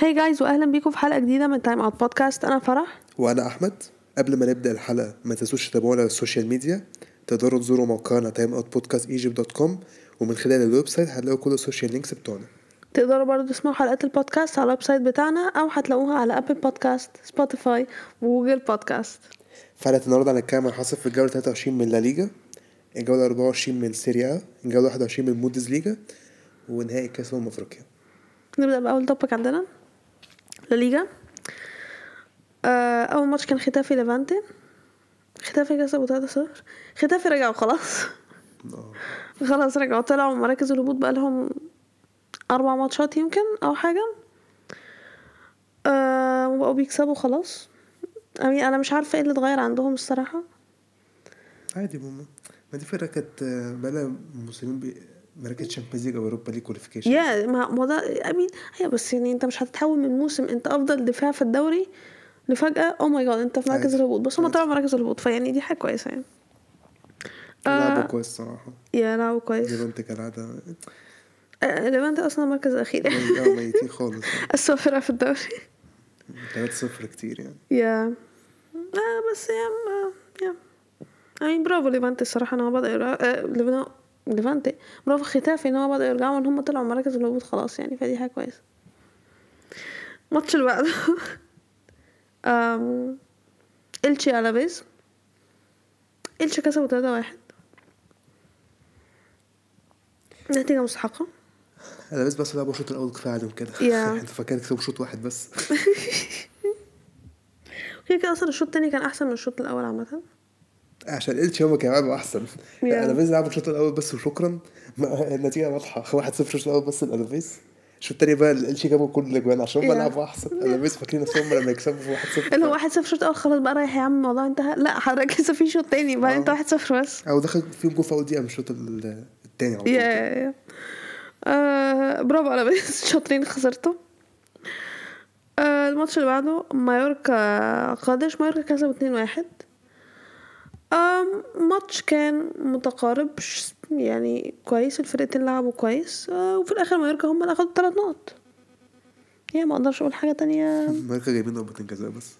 hi guys واهلا بيكم في حلقة جديدة من Time Out Podcast أنا فرح. وأنا أحمد. قبل ما نبدأ الحلقة ما تنسوش تتابعونا على ال social media تقدروا تزوروا موقعنا Time Out Podcast Egypt dot com ومن خلال ال website هتلاقوا كل ال social links بتوعنا. تقدروا برضو تسمعوا حلقات البودكاست على ال website بتاعنا أو هتلاقوها على Apple Podcast Spotify و Google Podcast في حلقه النهارده هنتكلم عن حصل في الجولة 23 من لا ليجا الجولة 24 من Serie A الجولة 21 من بوندز ليجا ونهائي كأس أمم أفريقيا. نبدأ بأول توبك عندنا. لا ليجا آه، أول ماتش كان ختافي ليفانتي. ختافي كسبوا 3-0 ختافي رجعوا خلاص. آه. خلاص رجعوا طلعوا من مراكز الهبوط بقالهم أربع ماتشات يمكن أو حاجة. أه وبقوا بيكسبوا خلاص. أنا مش عارفة إيه اللي اتغير عندهم الصراحة. عادي ماما. ما دي فرقة كانت آه، بقالها موسمين بي- مراكز Champions League أو Europa League qualification yeah ما ما ده I mean هي بس يعني أنت مش هتتحول من موسم أنت أفضل دفاع في الدوري لفجأة oh my God أنت في مركز. الهبوط. بس هم. طلعوا مراكز الهبوط فيعني دي حاجة كويسة يعني. لعبوا آه. كويس صراحة. yeah لعبوا كويس. ليفانتي كالعادة. آه، ليفانتي أصلا المركز الاخير يعني ميتين خالص. اسوء فرقه في الدوري. 3-0 كتير يعني. yeah. آه بس yeah ما yeah. يعني برافو ليفانتي الصراحة ان هو آه ليفنا- ليفانتي برافو خيتافي إن هو بدأ يرجعوا ان هم طلعوا مراكز الهبوط خلاص يعني فدي حاجة كويسة. الماتش اللي بعده. آم، إلتشي ألافيز. إلتشي كسبوا تلاتة واحد. نتيجة مستحقة. أنا بس بس لعبوا الشوط الأول كفاية عليهم كده. أنتوا فاكرين كسبوا شوط واحد بس. كده كده أصلا الشوط التاني كان أحسن من الشوط الأول عامة. عشان التشي هما كانوا لعبوا أحسن. أنا بس لعبوا الشوط الأول بس وشكرا. النتيجة واضحة. 1-0 الشوط الأول بس الالفيس الشوط التاني بقى التشي جابوا كل الأجوان عشان yeah. لعبوا أحسن. الالفيس فاكرين نفسهم لما يكسبوا 1-0 اللي هو واحد صفر الشوط الأول خلاص بقى رايح يا عم الموضوع انتهى. لا حضرتك لسه في شوط تاني بقى. آه. انت واحد صفر بس. أو دخل فيهم جول في أول دقيقة من الشوط ال- التاني على طول. yeah yeah. yeah آه برافو ألافيس شاطرين خسرتوا آه الماتش اللي بعده مايوركا قادش. مايوركا اتنين واحد. آم، ماتش كان متقارب ش- يعني كويس الفرقتين لعبوا كويس آه وفي الآخر مايوركا هم اللي أخدوا تلات نقط. yeah ما أقدرش أقول حاجة تانية. مايوركا جايبين ضربتين جزاء بس.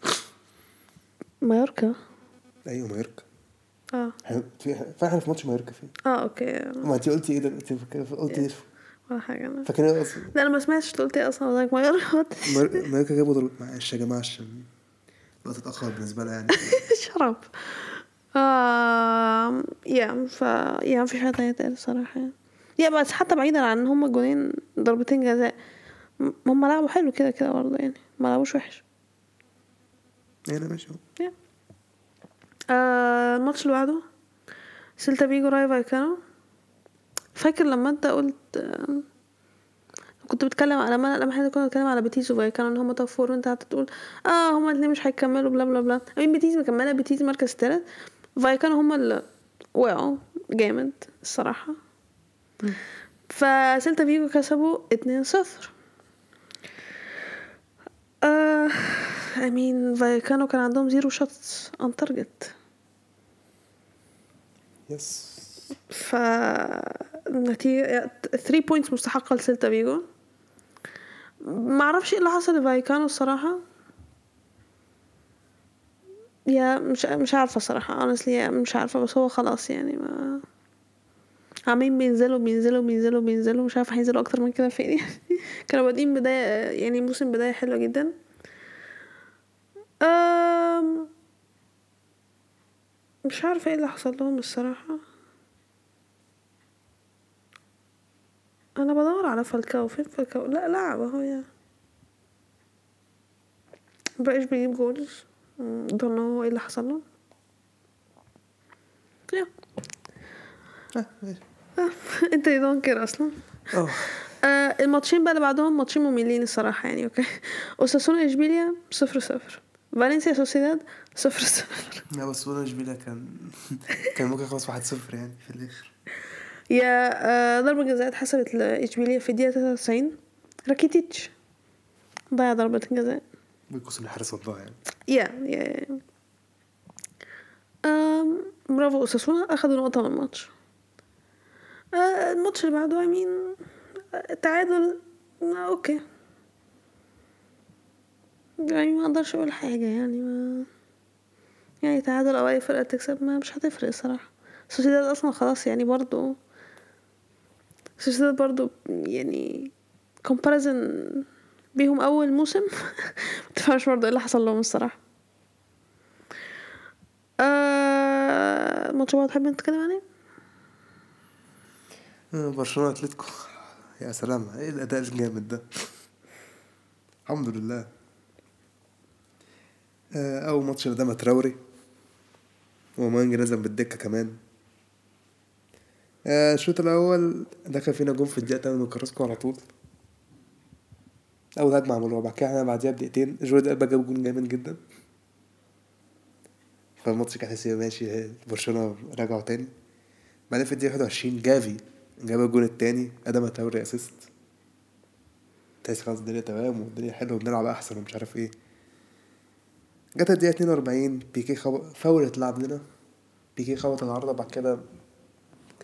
مايوركا؟ أيوه مايوركا. آه. إحنا في- فاحنا في ماتش مايوركا فين آه okay. ما انت قلتي إيه ده؟ انت فاكرة- قلتي إيه؟ ولا حاجة أنا فاكرين إيه أصلا؟ لا أنا ما سمعتش قلت إيه أصلا. قلت لك مايوركا مايور- مايوركا جابوا ضربة معلش يا جماعة عشان الوقت اتأخر بالنسبة لها يعني. شرب. آه يا ف يا مفيش حاجة تانية تقال الصراحة يعني. yeah بس حتى بعيدا عن إن هما جونين ضربتين جزاء م- هما لعبوا حلو كده كده برضه يعني ما لعبوش وحش. يعني ماشي. yeah. آه الماتش اللي بعده سيلتا فيجو رايو فايكانو. فاكر لما أنت قلت آه كنت بتكلم على لما لما إحنا كنا بنتكلم على بيتيس وفايكانو إن هما top four وأنت قعدت تقول آه هما الاتنين مش هيكملوا بلا بلا بلا. مين بيتيس مكملة بيتيس مركز تالت. فايكانو هما اللي وقعوا جامد الصراحة. فسيلتا فيجو كسبوا اتنين صفر. آه I mean فايكانو كان عندهم zero shots on target. yes ف النتيجة 3 points مستحقة لسيلتا فيجو. معرفش إيه اللي حصل لفايكانو الصراحة. yeah مش مش عارفة الصراحة honestly مش عارفة بس هو خلاص يعني ما عمالين بينزلوا بينزلوا بينزلوا بينزلوا مش عارفة هينزلوا أكتر من كده فين. يعني كانوا بادئين بداية يعني موسم بداية حلوة جدا. أم... مش عارفة إيه اللي حصل لهم الصراحة. أنا بدور على فالكاو. فين فالكاو؟ لا لعب أهو يا. مبقاش بيجيب جولز. دون هو إيه اللي حصل له. يا آه، ماشي. انت don't care أصلا. آه آه الماتشين بقى اللي بعدهم ماتشين مملين الصراحة يعني okay أوساسونا إشبيليا صفر صفر. فالنسيا سوسيداد صفر صفر. لا بس ولا إشبيليا كان كان ممكن يخلص 1-0 يعني في الآخر. yeah آه ضربة جزاء اتحسبت لإشبيليا في الدقيقة 93 راكيتيتش ضيع ضربة جزاء. بيكوس الحارس والله يعني يا يا برافو اوساسونا اخدوا نقطة من الماتش. آه، الماتش اللي بعده آه، تعادل. آه، okay. يعني ما أقدرش أقول حاجة يعني ما يعني تعادل أو أي فرقة تكسب ما مش هتفرق الصراحة سوسيداد أصلا خلاص يعني برضو سوسيداد برضو يعني comparison بيهم أول موسم. متفهمش برضو إيه اللي حصل لهم الصراحة. آه ماتش بقى تحب نتكلم عليه؟ آه، برشلونة أتلتيكو. يا سلام إيه الأداء الجامد ده؟ الحمد لله. آه، أول ماتش ده تراوري. أوباميانج نزل بالدكة كمان. آه، الشوط الأول دخل فينا جون في الدقيقة 8 من كراسكو على طول. اول هجمة عملوها بعد كده إحنا بعديها بدقيقتين جوردي ألبا جاب جون جامد جدا. فالماتش كان حسي ماشي برشلونة رجعوا تاني. بعدين في الدقيقة 21 جافي جاب الجون التاني آدم تراوري assist تحس خلاص الدنيا تمام والدنيا حلوة وبنلعب أحسن ومش عارف إيه. جت الدقيقة 42 بيكي خب... فاول اتلعب لنا. بيكي خبط العارضة بعد كده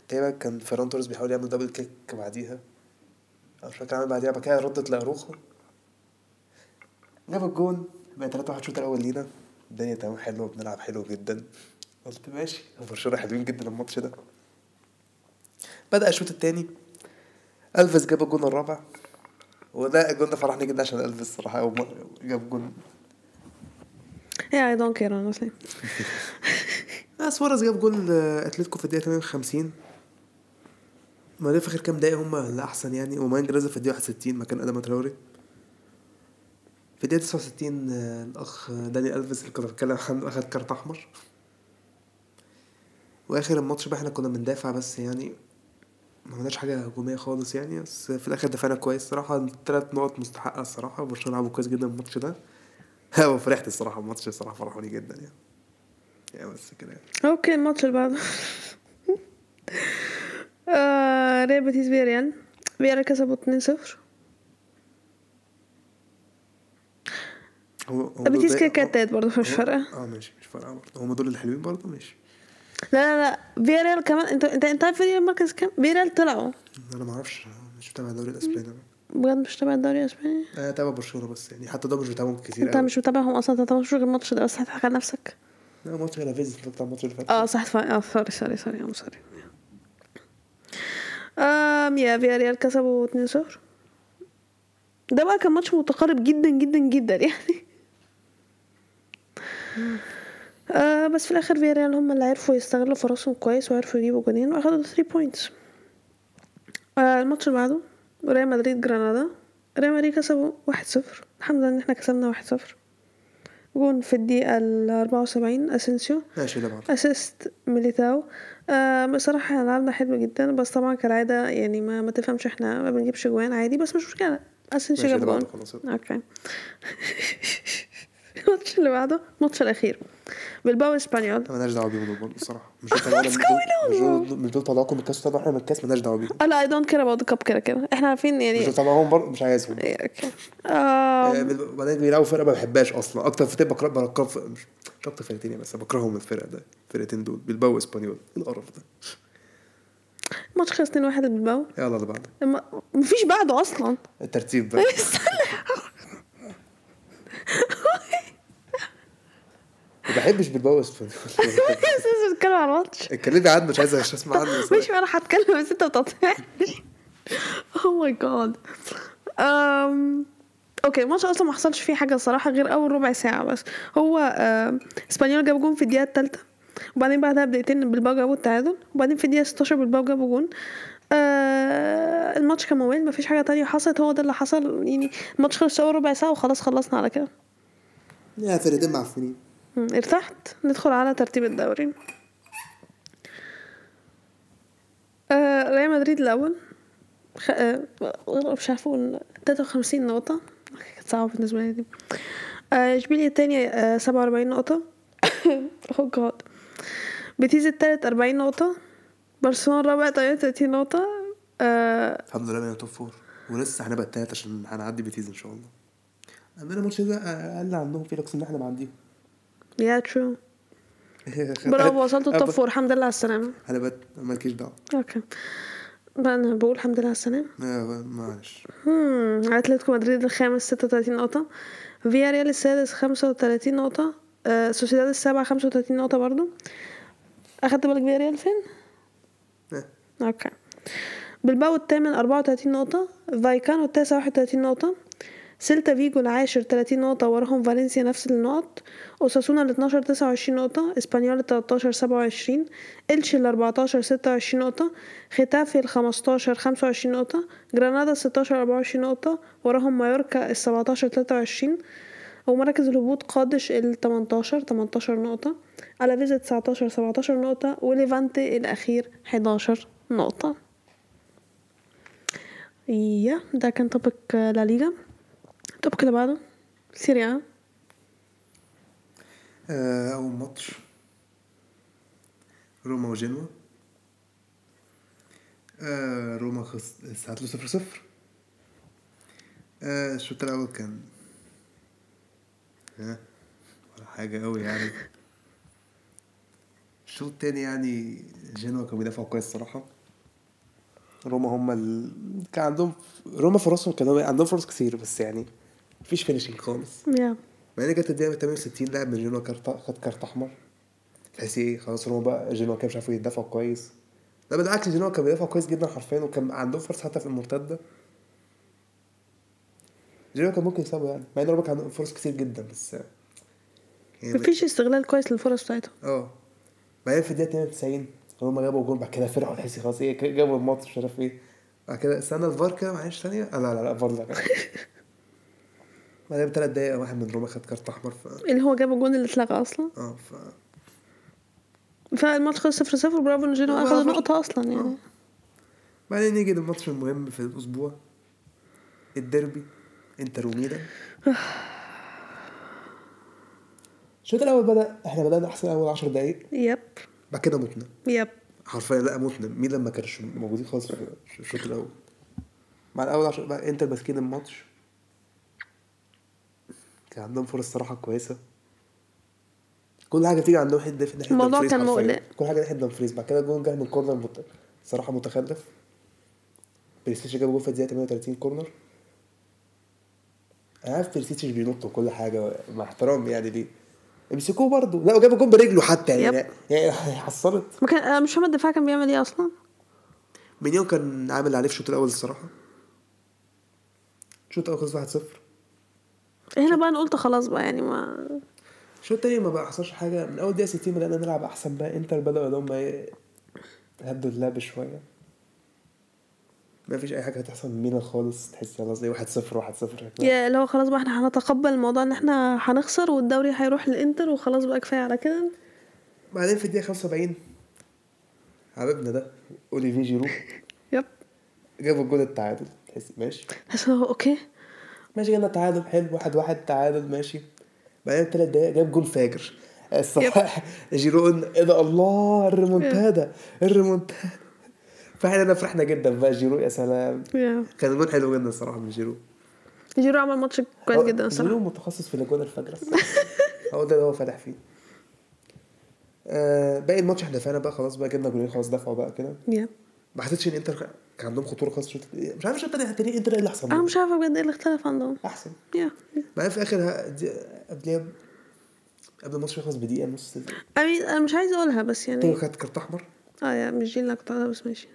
تقريبا كان فيران توريس بيحاول يعمل double kick بعديها. مش فاكر عمل بعديها بعد كده ردت لأراوخو. جاب الجون بقى 3 1 الشوط الأول لينا. الدنيا تمام حلوة بنلعب حلو جدا. قلت ماشي. برشلونة حلوين جدا الماتش ده. بدأ الشوط التاني. ألفيس جاب الجون الرابع. وده الجون ده فرحني جدا عشان ألفيس الصراحة أول مرة جاب جون. Yeah, I don't care honestly. آه سواريز جاب جول اتلتيكو في الدقيقة 58 ما ده في آخر كام دقيقة هما اللي أحسن يعني. أوباميانج نزل في الدقيقة 61 مكان أدم تراوري. في الدقيقة 69 آه، الأخ داني ألفيس اللي كنا بنتكلم عنه أخد كارت أحمر. وآخر الماتش بقى إحنا كنا بندافع بس يعني ما عملناش حاجة هجومية خالص يعني بس في الآخر دفعنا كويس الصراحة التلات نقط مستحقة الصراحة. برشلونة لعبوا كويس جدا الماتش ده. وفرحت الصراحة الماتش الصراحة فرحوني جدا يعني. يعني بس كده يعني. okay الماتش اللي بعده. آه ريال بيتيس فياريال. فياريال كسبوا 2-0 هو دول- كده كانت تالت برضه مش فارقة؟ آه ماشي مش فارقة برضه. هما دول الحلوين برضه ماشي. لا لا لا فياريال كمان. انت انت انت عارف فياريال مركز كام؟ فياريال طلعوا. أنا ما أعرفش مش متابع الدوري الإسباني. بجد مش تابع الدوري الإسباني؟ أنا تابع برشلونة بس يعني حتى ده مش بتابعهم كتير انت قوي مش متابعهم أصلا؟ انت مش غير الماتش ده بس؟ هتضحك على نفسك. لا ماتش غير فيز اتفرجت على الماتش اللي فات. آه صح. آه sorry sorry sorry I'm sorry um yeah فياريال كسبوا 2-0 ده بقى كان ماتش متقارب جدا جدا جدا يعني. آه بس في الآخر فياريال هم اللي عرفوا يستغلوا فرصهم كويس وعرفوا يجيبوا جونين وأخدوا 3 points آه الماتش اللي بعده ريال مدريد جرانادا. ريال مدريد كسبوا 1-0 الحمد لله إن إحنا كسبنا 1-0 جون في الدقيقة ال 74 أسينسيو. ماشي assist ميليتاو. آه بصراحة لعبنا حلو جدا بس طبعا كالعادة يعني ما, ما تفهمش إحنا ما بنجيبش جوان عادي بس مش مشكلة. أسينسيو جاب جون. okay. الماتش اللي بعده الماتش الأخير. بلباو إسبانيول. مالناش دعوة بيهم دول برضه الصراحة. مش مش دول مش طلعوكم من الكاس طبعا إحنا من الكاس مالناش دعوة بيهم. لا I don't care about cup كده كده. إحنا عارفين مش يعني دول طلعوهم برضه؟ مش عايزهم. أوكي آه، بعدين بيلعبوا فرقة ما بحبهاش أصلا. أكتر فرقتين بكره بكره مش مش أكتر فرقتين بس بكرههم الفرقة ده الفرقتين دول. بلباو اسبانيول إيه القرف ده؟ الماتش خلص 2-1 لبلباو يلا اللي بعده. الم- مفيش بعده أصلا. الترتيب بقى. ما بحبش بالباو اسبانيول لسه بتتكلم على الماتش. اتكلمي عنه مش عايز اسمع عنه. بس مش أنا هتكلم بس أنت بتقطعني oh my God. okay الماتش أصلا ما حصلش فيه حاجة الصراحه غير أول ربع ساعة بس. هو. إسبانيول جاب جون في الدقيقة الثالثة وبعدين بعدها بدقيقتين بلباو جابوا التعادل وبعدين في الدقيقة 16 بلباو جابوا جون. آه الماتش كان ممل مفيش حاجة تانية حصلت هو ده اللي حصل. يعني الماتش خلص أول ربع ساعة وخلاص خلصنا على كده. يا فرقتين معفنين. ارتحت. ندخل على ترتيب الدوري. آه ريال مدريد الأول. خ... آه مش عارفة أقول 53 نقطة. كانت صعبة بالنسبة لي دي. آه إشبيليا التانية آه 47 نقطة. oh God بيتيز التالت 40 نقطة. برشلونة الرابع 38 نقطة. آه الحمد لله بقينا top four. ولسه هنبقى التالت عشان هنعدي بيتيز إن شاء الله. عندنا الماتش ده أقل عنهم في اقسم ان إحنا معديهم yeah true برافو وصلتوا ال top four الحمد لله على السلامة. هنبقى مالكيش دعوة. okay بقى أنا بقول الحمد لله على السلامة. لا معلش. اتلتيكو مدريد الخامس ستة وتلاتين نقطة. فيا ريال السادس خمسة وتلاتين نقطة. آه سوسيداد السابع خمسة وتلاتين نقطة برضو. أخدت بالك فيا ريال فين؟ okay بلباو الثامن أربعة وتلاتين نقطة. فايكانو التاسع واحد وتلاتين نقطة. سيلتا فيجو العاشر تلاتين نقطة وراهم فالنسيا نفس النقط. أوساسونا الاتناشر تسعة وعشرين نقطة إسبانيول التلاتاشر سبعة وعشرين إلشي الأربعتاشر ستة وعشرين نقطة ختافي الخمستاشر خمسة وعشرين نقطة جرانادا الستاشر أربعة وعشرين نقطة وراهم مايوركا السبعتاشر تلاتة وعشرين ومراكز الهبوط قادش التمنتاشر تمنتاشر نقطة ألافيز تسعتاشر سبعتاشر نقطة وليفانتي الأخير حداشر نقطة. yeah ده كان topic لا التوبك اللي بعده. سيريا. آه، أول ماتش. روما وجنوا. آه، روما خس... تعادلوا صفر صفر. آه، الشوط الأول كان ها ولا حاجة أوي يعني. الشوط التاني يعني جنوا كانوا بيدافعوا كويس الصراحة. روما هم ال... كان عندهم روما فرصهم كانوا عندهم فرص كتير بس يعني مفيش finishing خالص. yeah مع ان جت الدقيقة 68 لاعب من جنوا كارت خد كارت أحمر. تحسي إيه خلاص روما بقى جنوا كان مش عارفوا يدافعوا كويس. لا بالعكس جنوا كان بيدافعوا كويس جدا حرفيا وكان عندهم فرص حتى في المرتدة. جنوا كان ممكن يكسبوا يعني مع إن روما كان عندهم فرص كتير جدا بس يعني مفيش استغلال كويس للفرص بتاعتهم. آه. بعدين في الدقيقة 92 روما جابوا جول بعد كده فرحوا تحسي خلاص إيه جابوا الماتش مش عارف إيه. بعد كده استنى الفار كده معلش ثانية. آه لا لا لا الفار لا. بعدين بثلاث دقايق واحد من روما خد كارت أحمر ف اللي هو جاب الجون اللي اتلغى أصلا. آه ف فالماتش خلص صفر صفر برافو ان جينو برافو. نقطة أصلا يعني. آه. بعدين نيجي للماتش المهم في الأسبوع الديربي إنتر وميلان. الشوط الأول بدأ إحنا بدأنا أحسن أول 10 دقايق. yep. بعد كده متنا. yep. حرفيا لا متنا. ميلان ما كانش موجودين خالص في في الشوط الأول. مع الأول 10 بقى إنتر ماسكين الماتش. كان عندهم فرص صراحة كويسة. كل حاجة تيجي عندهم حد في ناحيه الموضوع كان. مقلق. كل حاجة ناحيه دمفريز بعد كده جون جه من corner مت... صراحة متخلف. بيريسيتش جاب جول في الدقيقة 38 corner أنا عارف بيريسيتش بينط وكل حاجة مع احترام يعني ليه امسكوه برضه. لا وجاب جول برجله حتى يعني. yep. يعني حصلت. ما كان أنا مش فاهمة الدفاع كان بيعمل إيه أصلا. مينيان كان عامل عليه في الشوط الأول الصراحة. الشوط الأول خلص 1-0 هنا بقى أنا قلت خلاص بقى يعني ما الشوط التاني ما بقى حصلش حاجة. من أول دقيقة 60 بدأنا نلعب أحسن بقى. إنتر بدأوا ان هم إيه يهدوا اللعب شوية. ما فيش أي حاجة هتحصل من ميلان خالص. تحس خلاص زي 1-0 1-0 yeah اللي هو خلاص بقى إحنا هنتقبل الموضوع إن إحنا هنخسر والدوري هيروح للإنتر وخلاص بقى كفاية على كده. بعدين في الدقيقة 75 حبيبنا ده اوليفي جيرو yep. جاب الجول التعادل. تحس ماشي. بس هو okay. ماشي جبنا تعادل حلو واحد واحد تعادل ماشي. بعدين ثلاث دقايق جاب جول فاجر. الصراحة جيرو إيه ده؟ الله الريمونتادا الريمونتادا. فاحنا فرحنا جدا بقى جيرو يا سلام. كان جول حلو جدا الصراحة من جيرو. جيرو عمل ماتش كويس جدا جيرو الصراحه متخصص في الأجوان الصراحة. هو ده اللي هو فالح فيه. آه باقي الماتش إحنا دفعنا بقى خلاص بقى جبنا جولين خلاص دفعوا بقى كده. yeah ما حسيتش إن إنتر كان عندهم خطورة خالص الشوط مش عارف الشوط التاني إنتر إيه اللي أحسن أنا. مش عارفة بجد إيه اللي اختلف عندهم. أحسن. yeah بعدين في اخر قبلها قبل الماتش يخلص بدقيقه نص أمين أنا مش عايزة أقولها بس يعني تيجي خد كارت أحمر. آه يا مش دي اللي كنت بس ماشي.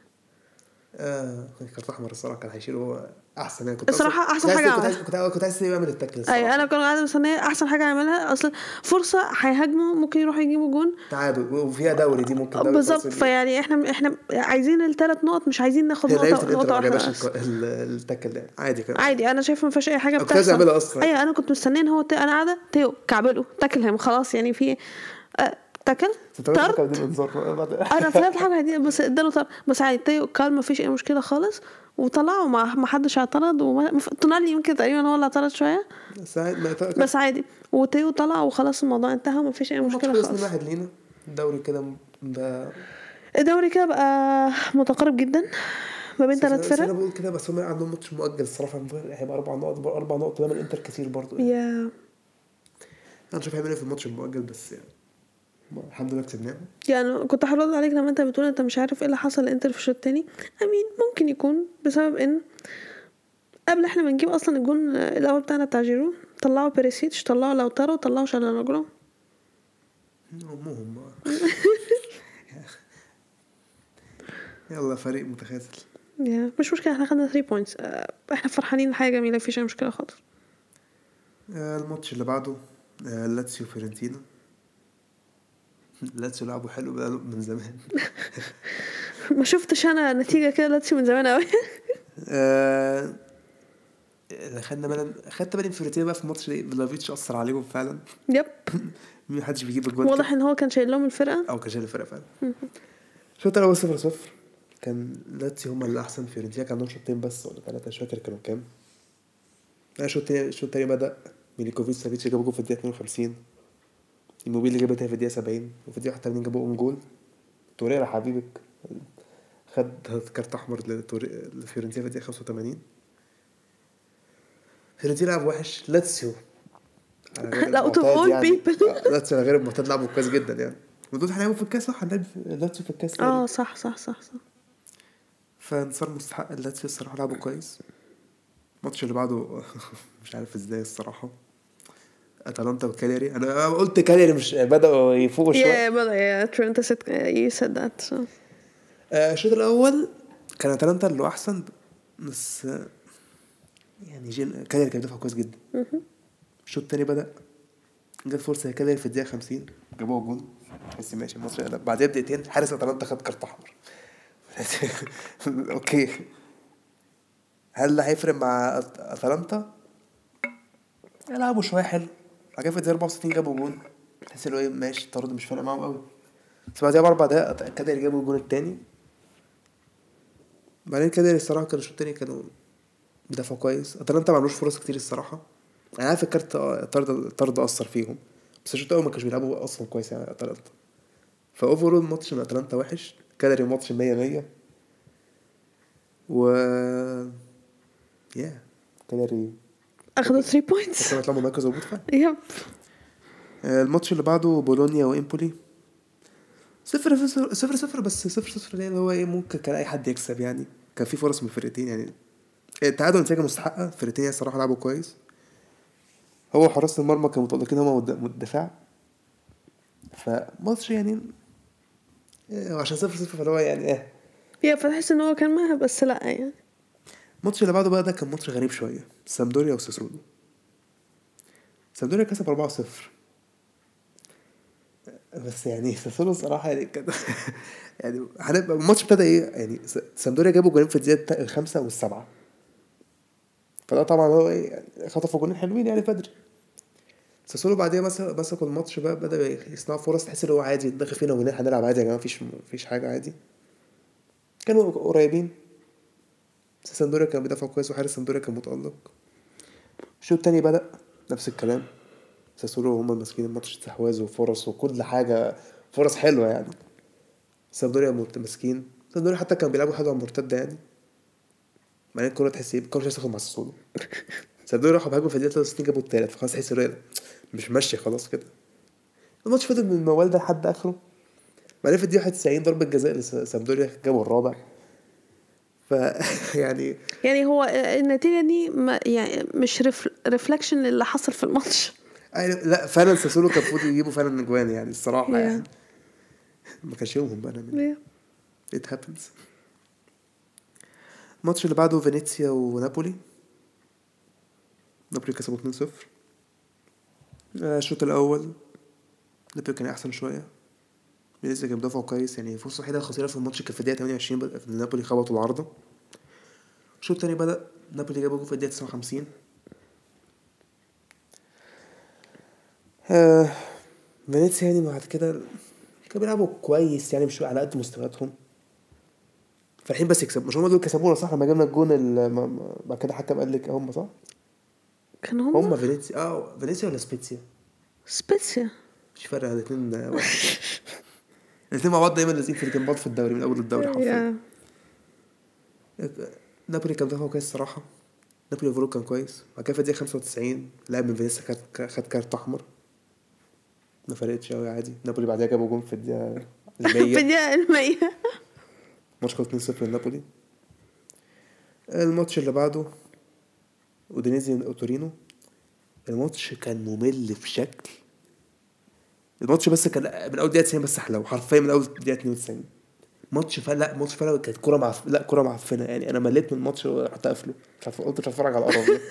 آه خد كارت أحمر الصراحة كان هيشيله هو أحسن. يعني كنت الصراحة أصلاً- أحسن كنت عايز عملها. كنت عايز كنت عايز يعمل التاكل الصراحة. أيوه أنا كنت قاعدة مستنيه أحسن حاجة يعملها أصل فرصة هيهاجموا ممكن يروحوا يجيبوا جون. تعادل وفيها دوري دي ممكن بالظبط. فيعني إحنا إحنا عايزين الثلاث نقط مش عايزين ناخد نقطه نقطة واحدة جابش بس. الك- ال- التاكل ده. عادي كده. عادي أنا شايفة ما فيهاش أي حاجة أنا كنت عايز بتحصل. أصلاً. أيوه أنا كنت مستنيه ان هو أنا قاعدة تيو كعبله تاكل هم خلاص. يعني في آه، تاكل؟ طرد؟ أنا فهمت حاجة دي بس اداله طرد. بس عادي تيو كال ما فيش أي مشكلة خالص. وطلعوا ما حدش اعترض وما تونالي يمكن تقريبا هو اللي اعترض شوية. بس عادي. وتيو طلع وخلاص الموضوع انتهى وما فيش اي مشكلة خلص خالص. واحد لينا. الدوري كده بقى الدوري كده بقى متقارب جدا ما بين ثلاث بس أنا فرق. بقول كده بس هم عندهم ماتش مؤجل الصراحة. هيبقى أربع نقط أربع نقط قدام الانتر كتير برضه. yeah. أنا شايف هيعملوا إيه في الماتش المؤجل بس يعني. الحمد لله كسبناهم. يعني كنت هرد عليك لما انت بتقول انت مش عارف إيه اللي حصل لانتر في الشوط التاني. I mean ممكن يكون بسبب ان قبل إحنا ما نجيب أصلا الجون الأول بتاعنا بتاع جيرو طلعوا بيريسيتش طلعوا لوتارو طلعوا شالانوجلو امهم يلا فريق متخاذل. yeah مش مشكلة إحنا خدنا 3 points إحنا فرحانين حاجة جميلة مفيش أي مشكلة خالص. آه، الماتش اللي بعده آه، لاتسيو فيورنتينا. لاتسيو لعبوا حلو بقاله من زمان. ما شفتش أنا نتيجة كده لاتسيو من زمان قوي آه، اللي خدنا بالنا خدت بالي من فيورنتينا بقى في الماتش ده فلاهوفيتش أثر عليهم فعلا. yep. ما حدش بيجيب اجوان واضح إن هو كان شايل لهم الفرقة. أو كان شايل الفرقة فعلا. الشوط الأول 0 0 كان لاتسيو هم اللي أحسن فيورنتينا كان عندهم شوتين بس ولا ثلاثة مش فاكر كانوا كام الشوط التاني بدأ. ميلينكوفيتش سافيتش جابوا جول في الدقيقة 52 إموبيلي جابها في الدقيقة 70 وفي الدقيقة 81 جابوا own goal. توريرا حبيبك خد كارت أحمر لفيورنتينا في الدقيقة 85 فيورنتينا لعب وحش. لاتسيو. لا، المعتاد all people. آه، لاتسيو غير المعتاد لعبوا كويس جدا يعني. ودول هنلعبوا في الكاس صح؟ هنلعب لاتسيو في الكاس. آه صح صح صح صح. فانتصار مستحق. اللاتسيو الصراحة لعبوا كويس. الماتش اللي بعده مش عارف إزاي الصراحة. أتلانتا وكاليري أنا قلت كاليري مش بدأوا يفوقوا شوية. يا بدأ يا you said that so. آه، الشوط الأول كان أتلانتا اللي أحسن بس يعني جين كاليري كان بيدافع كويس جدا. الشوط التاني بدأ جت فرصه كاليري في الدقيقة 50 جابوها جون. بس ماشي الماتش قلب. بعدها بدقيقتين حارس أتلانتا خد كارت أحمر. okay. هل ده هيفرق مع أتلانتا؟ لعبوا شوية حلو. بعد كده في الدقيقه 64 جابوا جون. تحس هو إيه ماشي الطرد مش فارق معاهم قوي بس بعدها بأربع دقايق كاليري جابوا الجون التاني. بعدين كاليري الصراحة كانوا الشوط التاني كانوا بيدافعوا كويس. أتلانتا ما عملوش فرص كتير الصراحة. أنا عارف الكارت الطرد الطرد أثر فيهم. بس الشوط الأول ما كانوش بيلعبوا أصلا كويس يعني أتلانتا. ف overall ماتش من أتلانتا وحش. كاليري ماتش 100 100 و yeah كاليري اخدوا 3 points كانوا يطلعوا مركز هبوط فعلا. yep آه، الماتش اللي بعده بولونيا وإمبولي. صفر صفر صفر صفر بس صفر صفر ده اللي هو إيه ممكن كان أي حد يكسب يعني. كان في فرص من الفرقتين يعني. التعادل نتيجة مستحقة. الفرقتين الصراحة لعبوا كويس. هو حراسة المرمى كانوا متألقين هما والد- والدفاع فماتش يعني إيه، عشان صفر صفر فاللي هو يعني إيه يا فتحس إن هو كان معاها بس لأ يعني. الماتش اللي بعده بقى ده كان ماتش غريب شوية. سامدوريا وساسولو. سامدوريا كسب 4-0 بس يعني ساسولو الصراحة يعني كان يعني هنبقى الماتش ابتدى إيه؟ يعني سامدوريا جابوا جولين في الدقيقة الخامسة والسبعة. فده طبعا هو إيه؟ يعني خطفوا جولين حلوين يعني بدري. ساسولو بعديها مسك مسكوا الماتش بقى بدأ يصنعوا فرص تحس إن هو عادي داخل فينا جولين هنلعب عادي يا جماعة مفيش مفيش حاجة عادي. كانوا قريبين. بس سامدوريا كان بيدافع كويس وحارس سامدوريا كان متألق. الشوط التاني بدأ نفس الكلام. ساسولو هما ماسكين الماتش استحواذ وفرص وكل حاجة. فرص حلوة يعني. سامدوريا ماسكين. سامدوريا حتى كانوا بيلعبوا حلوة على المرتدة يعني. بعدين الكورة تحس إيه؟ الكورة مش هتاخد مع ساسولو. سامدوريا راحوا بهاجموا في الدقيقة 63 جابوا التالت. فخلاص تحس مش ماشي خلاص كده. الماتش فضل من الموال ده لحد آخره. بعدين في الدقيقة 91 ضربة جزاء لسامدوريا جابوا الرابع. ف يعني يعني هو النتيجة دي ما يعني مش ريفلكشن اللي حصل في الماتش. لا فعلا ساسولو كان المفروض يجيبوا فعلا أجوان يعني الصراحة Yeah. يعني. ما كانش يومهم بقى من Yeah. it happens. الماتش اللي بعده فينيسيا ونابولي. نابولي كسبوا 2-0 آه، الشوط الأول. نابولي كان أحسن شوية. فينيسيا كان بيدافعوا كويس يعني فرصة وحيدة خطيرة في الماتش كانت في الدقيقة 28 بدأ في نابولي خبطوا العارضه الشوط التاني بدأ نابولي جابوا جول في الدقيقة 59 آه، فينيسيا يعني بعد كده كانوا بيلعبوا كويس يعني مش على قد مستوياتهم. فالحين بس يكسبوا مش هم دول كسبونا صح؟ لما جبنا الجون بعد كده الحكم قال لك هم صح؟ كان هم هم فينيسيا آه فينيسيا ولا سبيتسيا؟ سبيتسيا. مش فارق الاثنين الاثنين مع بعض دايما لازقين في الجنبات في الدوري من أول الدوري حرفيا. نابولي كان دفاعه كويس الصراحه نابولي overall كان كويس. بعد كده في الدقيقة 95 لاعب من فينيسيا خد خد كارت أحمر. ما فرقتش قوي عادي. نابولي بعدها جابوا جون في الدقيقة في 100 الدقيقة المية. الماتش كان 2-0 لنابولي الماتش اللي بعده أودينيزي وتورينو الماتش كان ممل بشكل الماتش بس كان من أول دقيقة 90 بس حلو حرفيا من أول دقيقة 92 ماتش فعلا لا ماتش فعلا كانت كوره معف... لا كوره معفنه يعني أنا مليت من الماتش ورحت قافله مش عارف قلت مش هتفرج على القرف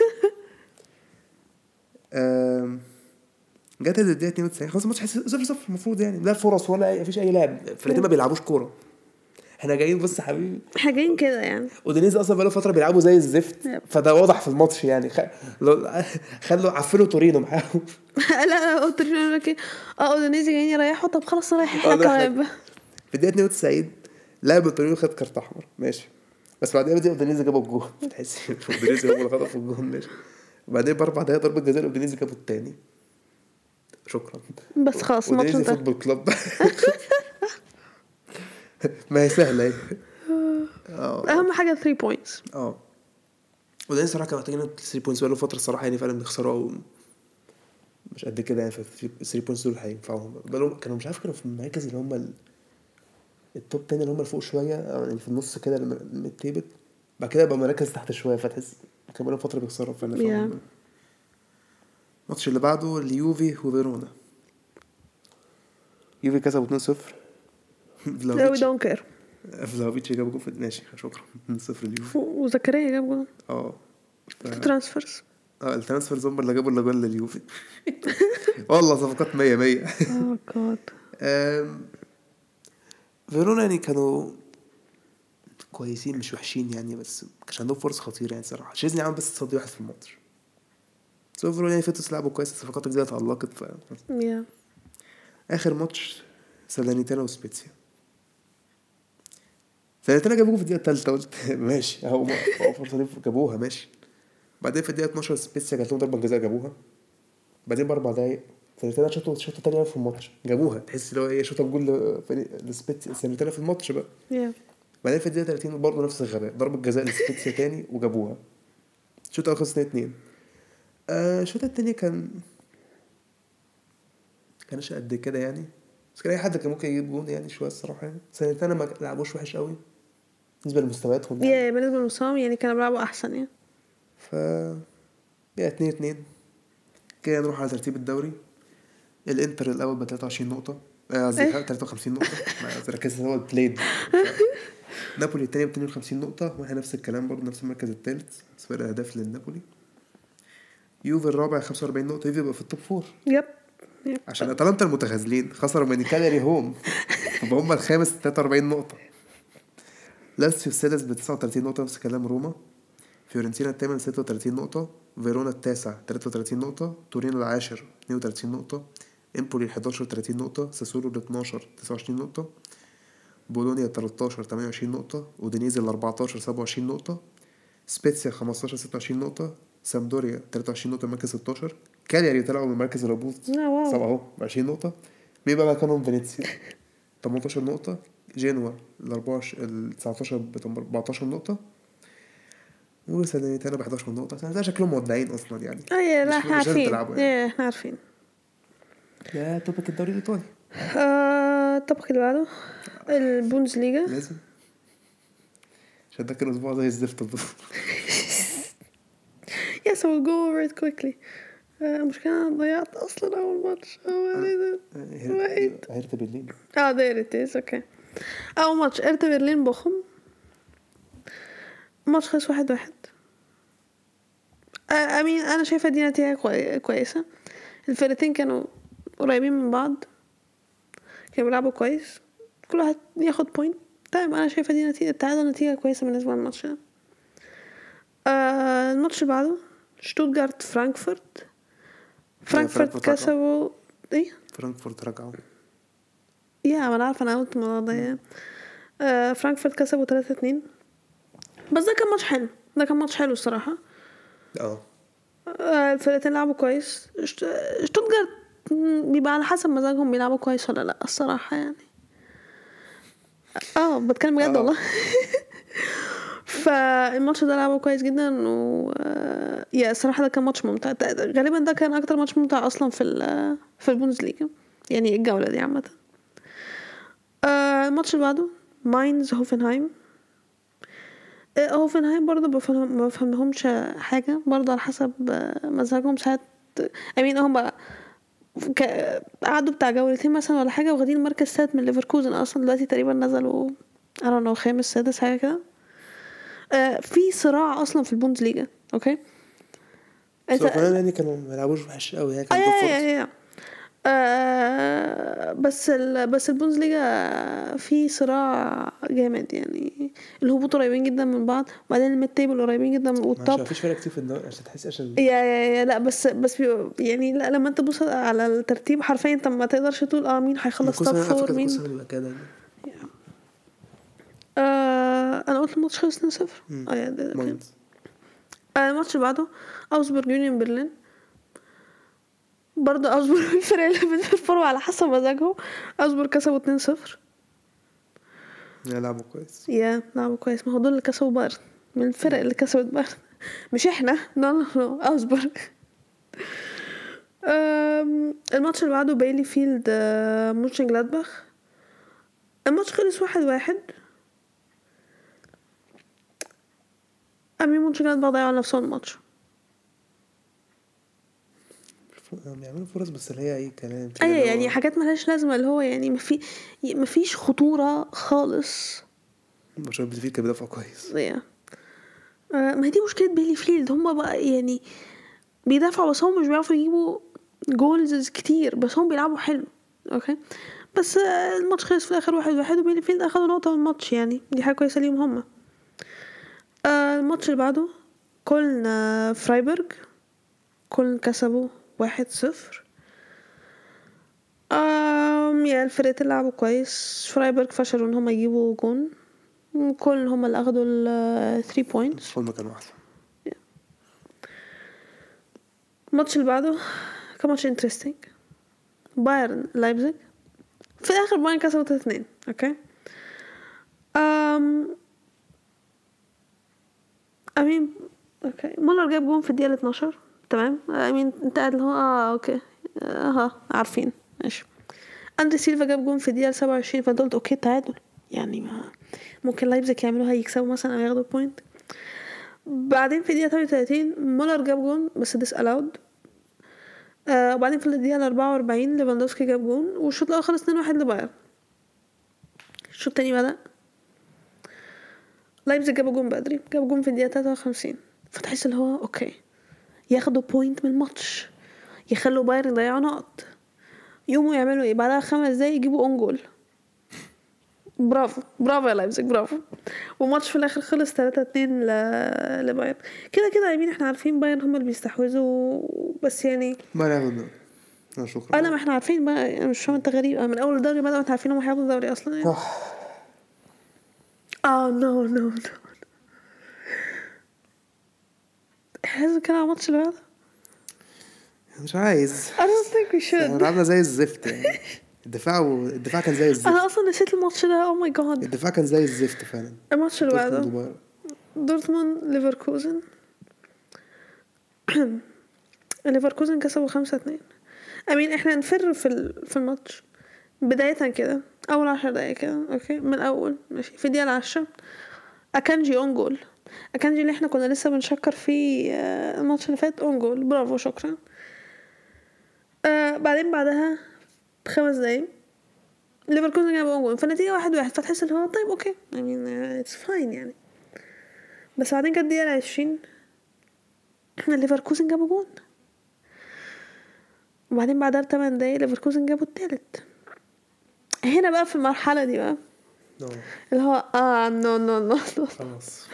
جت الدقيقة 92 خلاص الماتش 0 0 المفروض يعني لا فرص ولا مفيش أي لعب الفرقتين ما بيلعبوش كورة. إحنا جايين بص يا حبيبي. إحنا جايين كده يعني. اودينيزي أصلا بقاله فترة بيلعبوا زي الزفت. فده واضح في الماتش يعني. خ... لو- خلوا عفلوا تورينو معاهم. لا لا يقول لك آه اودينيزي جايين يريحوا. طب خلاص نريح إحنا بقى. في الدقيقة 92 لاعب تورينو خد كارت أحمر. ماشي. بس بعدين بدأ اودينيزي جابوا الجون. تحس اودينيزي هو اللي خطف الجون. ماشي. وبعدين بأربع دقايق ضربة جزاء اودينيزي جابوا التاني. شكرا. بس خلاص الماتش انتهى. football club ما هي سهلة اهي آه. أهم حاجة 3 بوينتس آه. وده صراحة كانوا محتاجين 3 points بقاله فترة الصراحه يعني فعلا بيخسروا أو مش قد كده يعني ف 3 points دول هينفعوهم. بقالهم كانوا مش عارف كانوا في المراكز اللي هم ال... ال top 10 اللي هم فوق شوية أو يعني في النص كده من ال table بعد كده بقى مراكز تحت شوية فتحس كان بقالهم فترة بيخسروا فانا Yeah. الماتش اللي بعده اليوفي وفيرونا. يوفي كسبوا 2-0 فلاهوفيتش don't care فلاهوفيتش جاب جول في ماشي شكرا 2-0 اليوفي وزكريا جاب جول آه ترانسفيرز آه الترانسفير زومبر اللي جابوا الاجوان لليوفي والله صفقات 100 100 آه جاد فيرونا يعني كانوا كويسين مش وحشين يعني بس كانش عندهم فرص خطيره يعني صراحة شيزني عمل بس تصدي واحد في الماتش بس هو فيرونا يعني فيتوس لعبوا كويس الصفقات الجديده اتعلقت ف اخر ماتش سالانيتانا وسبيتسيا سالانيتانا جابوه في الدقيقة الثالثه قلت ماشي أهو هو فرصه جابوها ماشي. بعدين في الدقيقة 12 سبيتسيا جات لهم ضربة جزاء جابوها. بعدين بأربع دقايق سالانيتانا شاطوا شوطه تانية في الماتش جابوها. تحس اللي هو إيه شوطه لفريق- لسبيتسيا سالانيتانا في الماتش بقى. بعدين في الدقيقة 30 برضه نفس الغباء ضربة جزاء لسبيتسيا تاني وجابوها. الشوط الأول خلص 2 2 آه، الشوط التاني كان كانش قد كده يعني. بس كان أي حد كان ممكن يجيب جون يعني شوية الصراحة يعني. الاتنين ما لعبوش وحش قوي. بالنسبة لمستوياتهم يعني. yeah بالنسبة لمستواهم يعني كانوا بيلعبوا أحسن يعني. ف yeah 2 2 كده نروح على ترتيب الدوري. الإنتر الأول ب 23 نقطة. آه، قصدي إيه؟ 53 نقطة. ما ركزت هو ال played نابولي التاني ب 52 نقطة وإحنا نفس الكلام برضه نفس المركز التالت. بس فرق أهداف للنابولي. يوفي الرابع 45 نقطة. يوفي بقى في ال top four yep. عشان أتلانتا المتخاذلين خسروا من كاليري home يبقى هم الخامس 43 نقطة. لاتسيو السادس ب 39 نقطة نفس كلام روما فيورنتينا الثامن 36 نقطة فيرونا التاسع 33 نقطة تورينو العاشر 32 نقطة امبولي ال 11 30 نقطة ساسولو ال 12 29 نقطة بولونيا ال 13 28 نقطة اودينيزي ال 14 27 نقطة سبيتسيا 15 26 نقطة سامدوريا 23 نقطة مركز 16 كالياري طلعوا من مركز الهبوط. سبعة اهو 20 نقطة مين بقى مكانهم فينيسيا 18 نقطة جنوا ال 24 ال 19 ب 14 نقطة. وسالينيتانا ب 11 نقطة ده شكلهم مودعين أصلا يعني. اي لا إحنا عارفين. يعني. yeah إحنا عارفين. yeah topic الدوري الإيطالي. آه، ال topic اللي بعده البوندسليجا لازم. عشان ده كان أسبوع زي الزفت Yes, I will go over it quickly. آه، المشكلة أنا ضيعت أصلا أول ماتش. أول إيه ده؟ wait. هيرت برلين آه there it is. okay أول ماتش إرتا برلين بوخم ماتش خلص واحد واحد. I mean أنا شايفة دي نتيجة كوي- كويسة. الفرقتين كانوا قريبين من بعض كانوا بيلعبوا كويس. كل واحد ياخد point تمام أنا شايفة دي نتيجة التعادل نتيجة كويسة بالنسبة للماتش ده. آه الماتش اللي بعده شتوتجارت فرانكفورت. فرانكفورت. كسبوا. إيه؟ فرانكفورت رجعوا. yeah ما أنا عارفة أنا قلت الموضوع ده يعني. آه فرانكفورت كسبوا 3 2 بس ده كان ماتش حلو ده كان ماتش حلو الصراحة. آه. آه الفرقتين لعبوا كويس. شت- شتوتجارت بيبقى على حسب مزاجهم بيلعبوا كويس ولا لأ الصراحة يعني. آه بتكلم بجد آه. والله. فالماتش ده لعبه كويس جدا و yeah الصراحة ده كان ماتش ممتع. غالبا ده كان أكتر ماتش ممتع أصلا في ال- في البوندسليجا يعني الجولة دي عامة. آه الماتش اللي بعده ماينز هوفنهايم. آه، هوفنهايم برضه بفهم ما بفهملهمش حاجة. برضه على حسب آه، مزاجهم ساعات I mean هم قعدوا بتاع جولتين مثلا ولا حاجة واخدين المركز السادس من ليفركوزن أصلا. دلوقتي تقريبا نزلوا don't know خامس سادس حاجة كده. آه في صراع أصلا في البوندسليجا okay كمان يعني كانوا ما بيلعبوش وحش قوي يعني كان آه بس ال بس البوندسليجا في صراع جامد يعني. الهبوط قريبين جدا من بعض وبعدين ال mid table قريبين جدا من وال top مفيش فرق كتير في الدوري عشان تحس عشان yeah yeah yeah لا بس بس يعني لا لما انت تبص على الترتيب حرفيا انت ما تقدرش تقول آه مين هيخلص top four مين دايما. آه أنا قلت الماتش خلص 2-0 آه يا ده- ده كان. ماينز آه الماتش اللي بعده اوزبورج يونيون برلين. برضه من الفرق اللي بتفروا على حسب مزاجهم. اوزبورج كسبوا 2-0 يلعبوا كويس. yeah لعبوا كويس. ما هو دول اللي كسبوا بايرن. من الفرق اللي كسبت بايرن. مش إحنا. no no no um، الماتش اللي بعده بايلي فيلد آه، موتشن جلادباخ الماتش خلص واحد واحد. I mean موتشن جلادباخ ضيعوا نفسهم الماتش. بيعملوا فرص بس اللي هي أي كلام كده اي اللي هو- يعني حاجات ملهاش لازمة اللي هو يعني مفي مفيش خطورة خالص. عشان بتفيد كان بيدافع كويس. آه، ما هي دي مشكلة بيلي فيلد. هما بقى يعني بيدافعوا بس هم مش بيعرفوا يجيبوا goals كتير بس هم بيلعبوا حلو okay؟ بس آه، الماتش خلص في الآخر واحد واحد وبيلي فيلد أخدوا نقطة من الماتش يعني دي حاجة كويسة ليهم هما آه، الماتش اللي بعده كولن آه، فرايبرج. كولن كسبوا. واحد صفر. um yeah الفرقتين لعبوا كويس. فرايبرج فشلوا ان هما يجيبوا جون؟ كولن هما اللي أخدوا ال 3 points كولن كانوا أحسن. الماتش اللي بعده كان ماتش interesting بايرن لايبزيج. في الآخر بايرن كسبوا 3 2 okay um I mean okay مولر جاب جون في الدقيقة 12 تمام؟ I mean انت قاعد اللي هو آه okay. آه عارفين. ماشي. أندري سيلفا جاب جون في الدقيقة 27 فأنت قلت okay تعادل. يعني ما ممكن لايبزيج يعملوها يكسبوا مثلا أو ياخدوا point بعدين في الدقيقة 38 مولر جاب جون بس disallowed آه وبعدين في الدقيقة 44 ليفاندوفسكي جاب جون والشوط الأول خلص 2-1 لبايرن. الشوط التاني بدأ. لايبزيج جابوا جون بدري جابوا جون في الدقيقة 53 فتحس اللي هو okay. ياخدوا point من الماتش يخلوا بايرن يضيعوا نقط. يقوموا يعملوا إيه؟ بعدها خمس دقايق يجيبوا own goal برافو برافو يا لايبزيج برافو. والماتش في الآخر خلص 3 2 ل... لبايرن. كده كده I mean إحنا عارفين بايرن هم اللي بيستحوذوا بس يعني ما نعمل شكرا. أنا ما إحنا عارفين بقى أنا مش فاهم أنت غريب أنا من أول الدوري بدأوا انت عارفين هم هياخدوا الدوري أصلا يعني. آه نو نو نو لازم كده على الماتش اللي بعده مش عايز. I don't think we إحنا should لعبنا زي الزفت يعني. الدفاع و... الدفاع كان زي الزفت. أنا أصلا نسيت الماتش ده. أو ماي جاد الدفاع كان زي الزفت فعلا. الماتش اللي بعده. دورتموند ليفركوزن. ليفركوزن كسبوا خمسة اتنين. I mean إحنا نفر في ال- في الماتش. بداية كده. أول عشر دقايق كده. okay؟ من الأول. ماشي. في الدقيقة العشرة أكانجي own goal اكانجي اللي إحنا كنا لسه بنشكر فيه آه، الماتش اللي فات own goal. برافو شكرا. آه بعدين بعدها بخمس دقايق ليفركوزن جاب own goal. فالنتيجة واحد واحد. فتحس اللي هو طيب okay. I mean it's fine يعني. بس بعدين كانت الدقيقة العشرين إحنا ليفركوزن جابوا جون وبعدين بعدها بتمن دقايق ليفركوزن جابوا التالت. هنا بقى في المرحلة دي بقى. no. اللي هو آه no no no خلاص.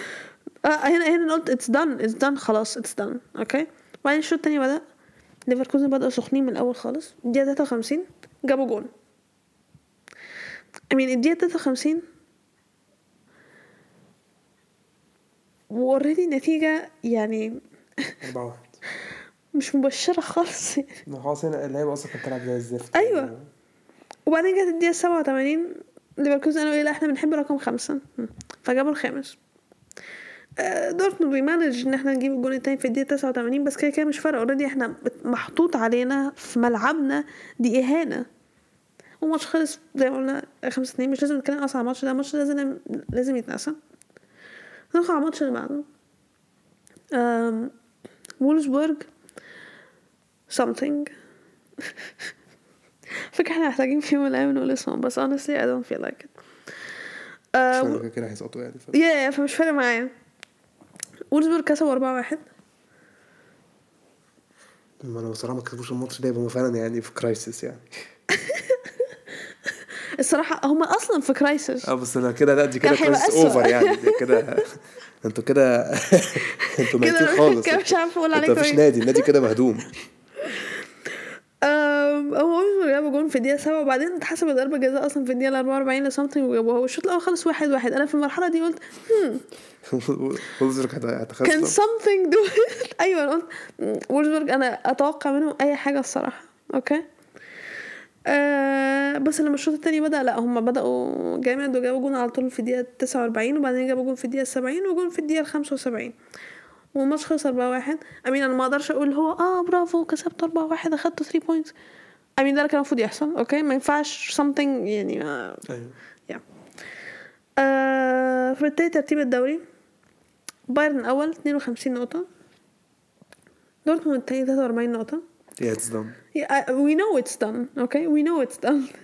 آه هنا هنا قلت it's done it's done خلاص it's done okay وبعدين الشوط التاني بدأ. ليفركوزن بدأوا سخنين من الأول خالص. الدقيقة 53 جابوا جون. I mean الدقيقة 53 و already النتيجة يعني 4 1 مش مبشرة خالص. يعني. ما خلاص هنا اللعيبة أصلا كانت بتلعب زي الزفت. أيوة. وبعدين جت الدقيقة 87 ليفركوزن قالوا إيه لا إحنا بنحب رقم خمسة. فجابوا الخامس. دورتموند بي manage إن إحنا نجيب الجون التاني في الدقيقة 89 بس كده كده مش فارقة. already إحنا محطوط علينا في ملعبنا دي إهانة. والماتش خلص زي ما قلنا خمسة اتنين. مش لازم نتكلم أصلا على الماتش ده. الماتش ده لازم لازم يتنسى. ندخل على الماتش اللي بعده. وولزبورج something. فكرة إحنا محتاجين في يوم من الأيام نقول اسمهم بس honestly I don't feel like it. فاهم كده هيسقطوا يعني. يا فمش فارق معايا. وولزبورج كسبوا أربعة واحد. ما أنا بصراحة ما كسبوش الماتش ده يبقى هم فعلا يعني في كرايسيس يعني. الصراحة هم أصلا في كرايسيس آه بس أنا كده لا دي كده crisis. over يعني دي كده أنتوا كده أنتوا ميتين خالص. كده مش عارفة أقول عليه انت مفيش كويس. نادي النادي كده مهدوم. هو جابوا جون في الدقيقة سبعة وبعدين اتحسب ضربة جزاء أصلا في الدقيقة 44 ل Something وجابوها والشوط الأول خلص واحد واحد. أنا في المرحلة دي قلت هم. وولفسبورج كان هتخسر. Something do أيوه أنا قلت "مم، وولزبورج أنا أتوقع منهم أي حاجة الصراحة. okay? آه بس لما الشوط التاني بدأ لا هم بدأوا جامد وجابوا جون على طول في الدقيقة 49 وبعدين جابوا جون في الدقيقة 70 وجون في الدقيقة 75 والماتش خلص 4 1 I mean أنا ما أقدرش أقول هو آه برافو كسبت 4 1 أخدتوا 3 points I mean ده اللي كان المفروض يحصل okay? ما ينفعش something يعني آه أيوه. yeah آه في التاني ترتيب الدوري بايرن اول 52 نقطة دورتموند التاني 43 نقطة. yeah it's done Yeah, I- we know it's done okay we know it's done.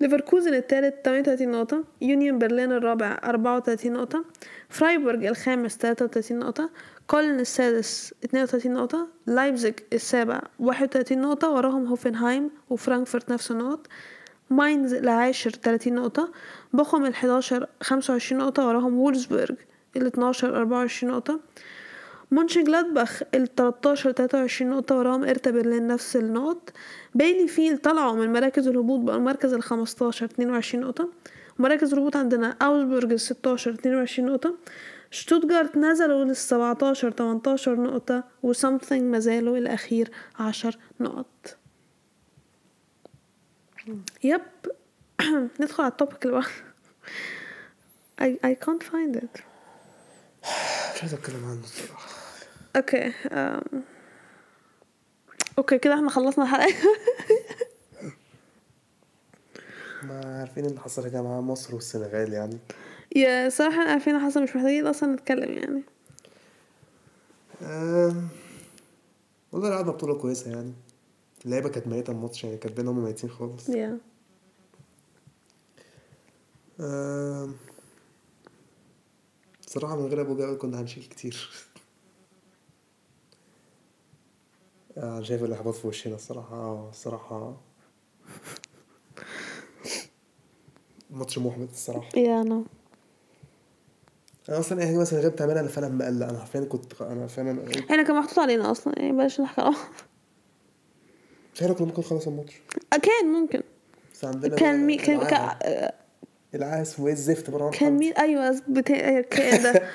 ليفركوزن الثالث 38 نقطة يونيون برلين الرابع 34 نقطة فرايبورج الخامس 33 نقطة كولن السادس 32 نقطة لايبزيج السابع 31 نقطة وراهم هوفنهايم وفرانكفورت نفس النقط. ماينز العاشر 30 نقطة بوخم ال 11 25 نقطة وراهم وولزبورج ال 12 24 نقطة. مونشن جلادباخ ال 13 23 نقطة وراهم هيرتا برلين نفس النقط. بيليفيلد طلعوا من مراكز الهبوط بقوا المركز ال 15 22 نقطة. ومراكز الهبوط عندنا أوزبورج ال 16 22 نقطة. شتوتجارت نزلوا لل 17 18 نقطة و Something ما زالوا الأخير 10 نقط. yep. ندخل على ال topic اللي بعده. I, I can't find it. مش عايز أتكلم عنه الصراحة. okay. okay كده إحنا خلصنا الحلقة. ما عارفين اللي حصل يا جماعة مصر والسنغال يعني. yeah صراحة عارفين حصل مش محتاجين أصلا نتكلم يعني. أم، والله لعبنا بطولة كويسة يعني. اللعيبة كانت ميتة الماتش يعني كانت بينهم ميتين خالص. يا. أم، صراحة من غير أبو جابر كنا هنشيل كتير. آه، أنا شايف الإحباط في وشنا الصراحة. آه، الصراحة. ماتش محبط الصراحة. يا أنا أنا أصلا أي حاجة مثلا غير بتعملها أنا فعلا مقلق. أنا حرفيا كنت أنا فعلا إحنا كان محطوط علينا أصلا. يعني بلاش نحكي. عنه. فعلا كنا ممكن نخلص الماتش. كان ممكن. بس عندنا كان مين كان العاهة. كان, العاهة اسمه إيه؟ الزفت مرة كان مين؟ أيوه بتاع الكائن ده.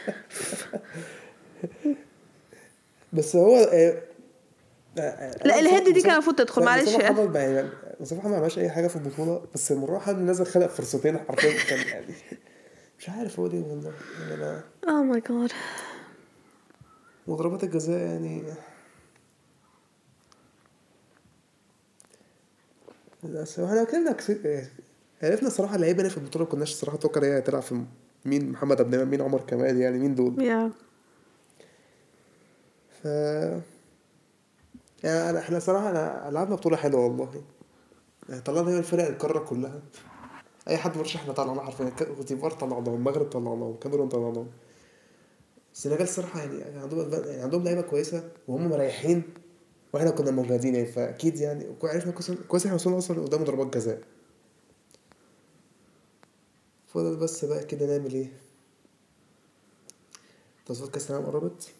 بس هو آه، آه، لا، الهيد دي مصطفى- كان المفروض تدخل، معلش مصطفى يعني. محمد ما- يعني. مصطفى محمد ما عملش أي حاجة في البطولة بس المره حد نزل خلق فرصتين حرفيا كان يعني. مش عارف هو ليه والله يعني أنا اوه ماي جاد وضربات الجزاء يعني بس إحنا كنا كسب- عرفنا الصراحه اللعيبة اللي في البطولة ما كناش الصراحه توقع هي هتلعب في مين محمد عبد المنعم مين عمر كمال يعني مين دول. يا ف يعني إحنا صراحة أنا لعبنا بطولة حلوة والله. يعني طلعنا هي الفرق القارة كلها. أي حد مرشح إحنا طلعناه حرفيا. ك- كوت ديفوار طلعناهم المغرب طلعناهم كاميرون طلعناهم السنغال الصراحة يعني يعني عندهم يعني عندهم لعيبة كويسة وهم مريحين وإحنا كنا موجودين يعني فأكيد يعني عرفنا كويس إحنا وصلنا أصلا قدام ضربات جزاء. فضل بس بقى كده نعمل إيه؟ تصفيات كأس العالم قربت؟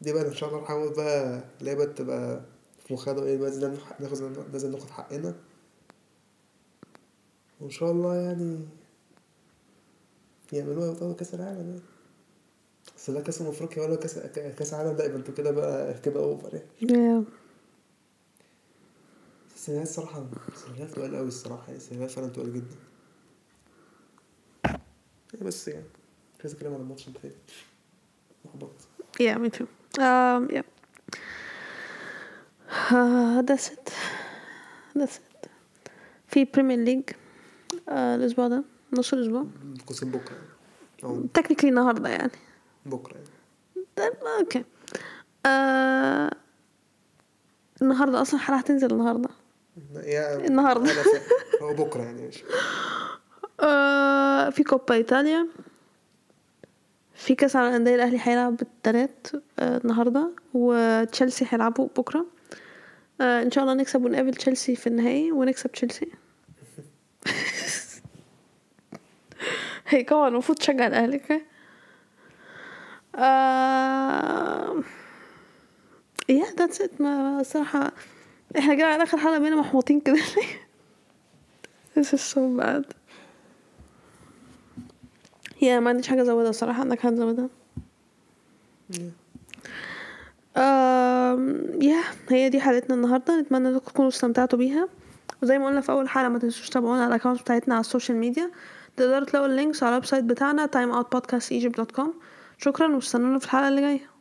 دي بقى إن شاء الله نحاول بقى لعبة تبقى في مخها إيه بقى ناخد- لازم ناخد حقنا. وإن شاء الله يعني يعملوها يوصلوا كأس العالم يعني بس لا كأس أمم أفريقيا ولا كاس كأس عالم لا يبقى أنتوا كده بقى كده اوفر يعني يا السنغال الصراحة السنغال تقال قوي الصراحة يعني السنغال فعلا تقال جدا يعني بس يعني مش عايز اتكلم عن الماتش اللي فات محبط Yeah, me too. Um, yeah. Uh, that's it. That's it. في بريمير ليج آه الأسبوع ده. نص الأسبوع. قوسين بكرة. أو technically النهارده يعني. بكرة يعني. طيب okay. آه النهارده أصلا الحلقة هتنزل النهارده. يعني فا- هو بكرة يعني آه في كوبا ايطاليا في كأس على الأندية الأهلي هيلعب بالتلات آه النهارده وتشيلسي هيلعبوا بكرة. آه إن شاء الله نكسب ونقابل تشيلسي في النهائي ونكسب تشيلسي. هي كمان المفروض تشجع الأهلي okay? آه yeah that's it ما الصراحه إحنا جاي على آخر حلقة بينا محبطين كده ليه؟ This is so bad. yeah ما عنديش حاجة أزودها الصراحة عندك حاجة تزودها um yeah هي دي حلقتنا النهاردة. نتمنى إنكم تكونوا استمتعتوا بيها. وزي ما قلنا في أول حلقة ما تنسوش تتابعونا على ال accounts بتاعتنا على ال social media. تقدروا تلاقوا ال links على ال website بتاعنا timeoutpodcastegypt.com شكرا وأستنونا في الحلقة اللي جاية.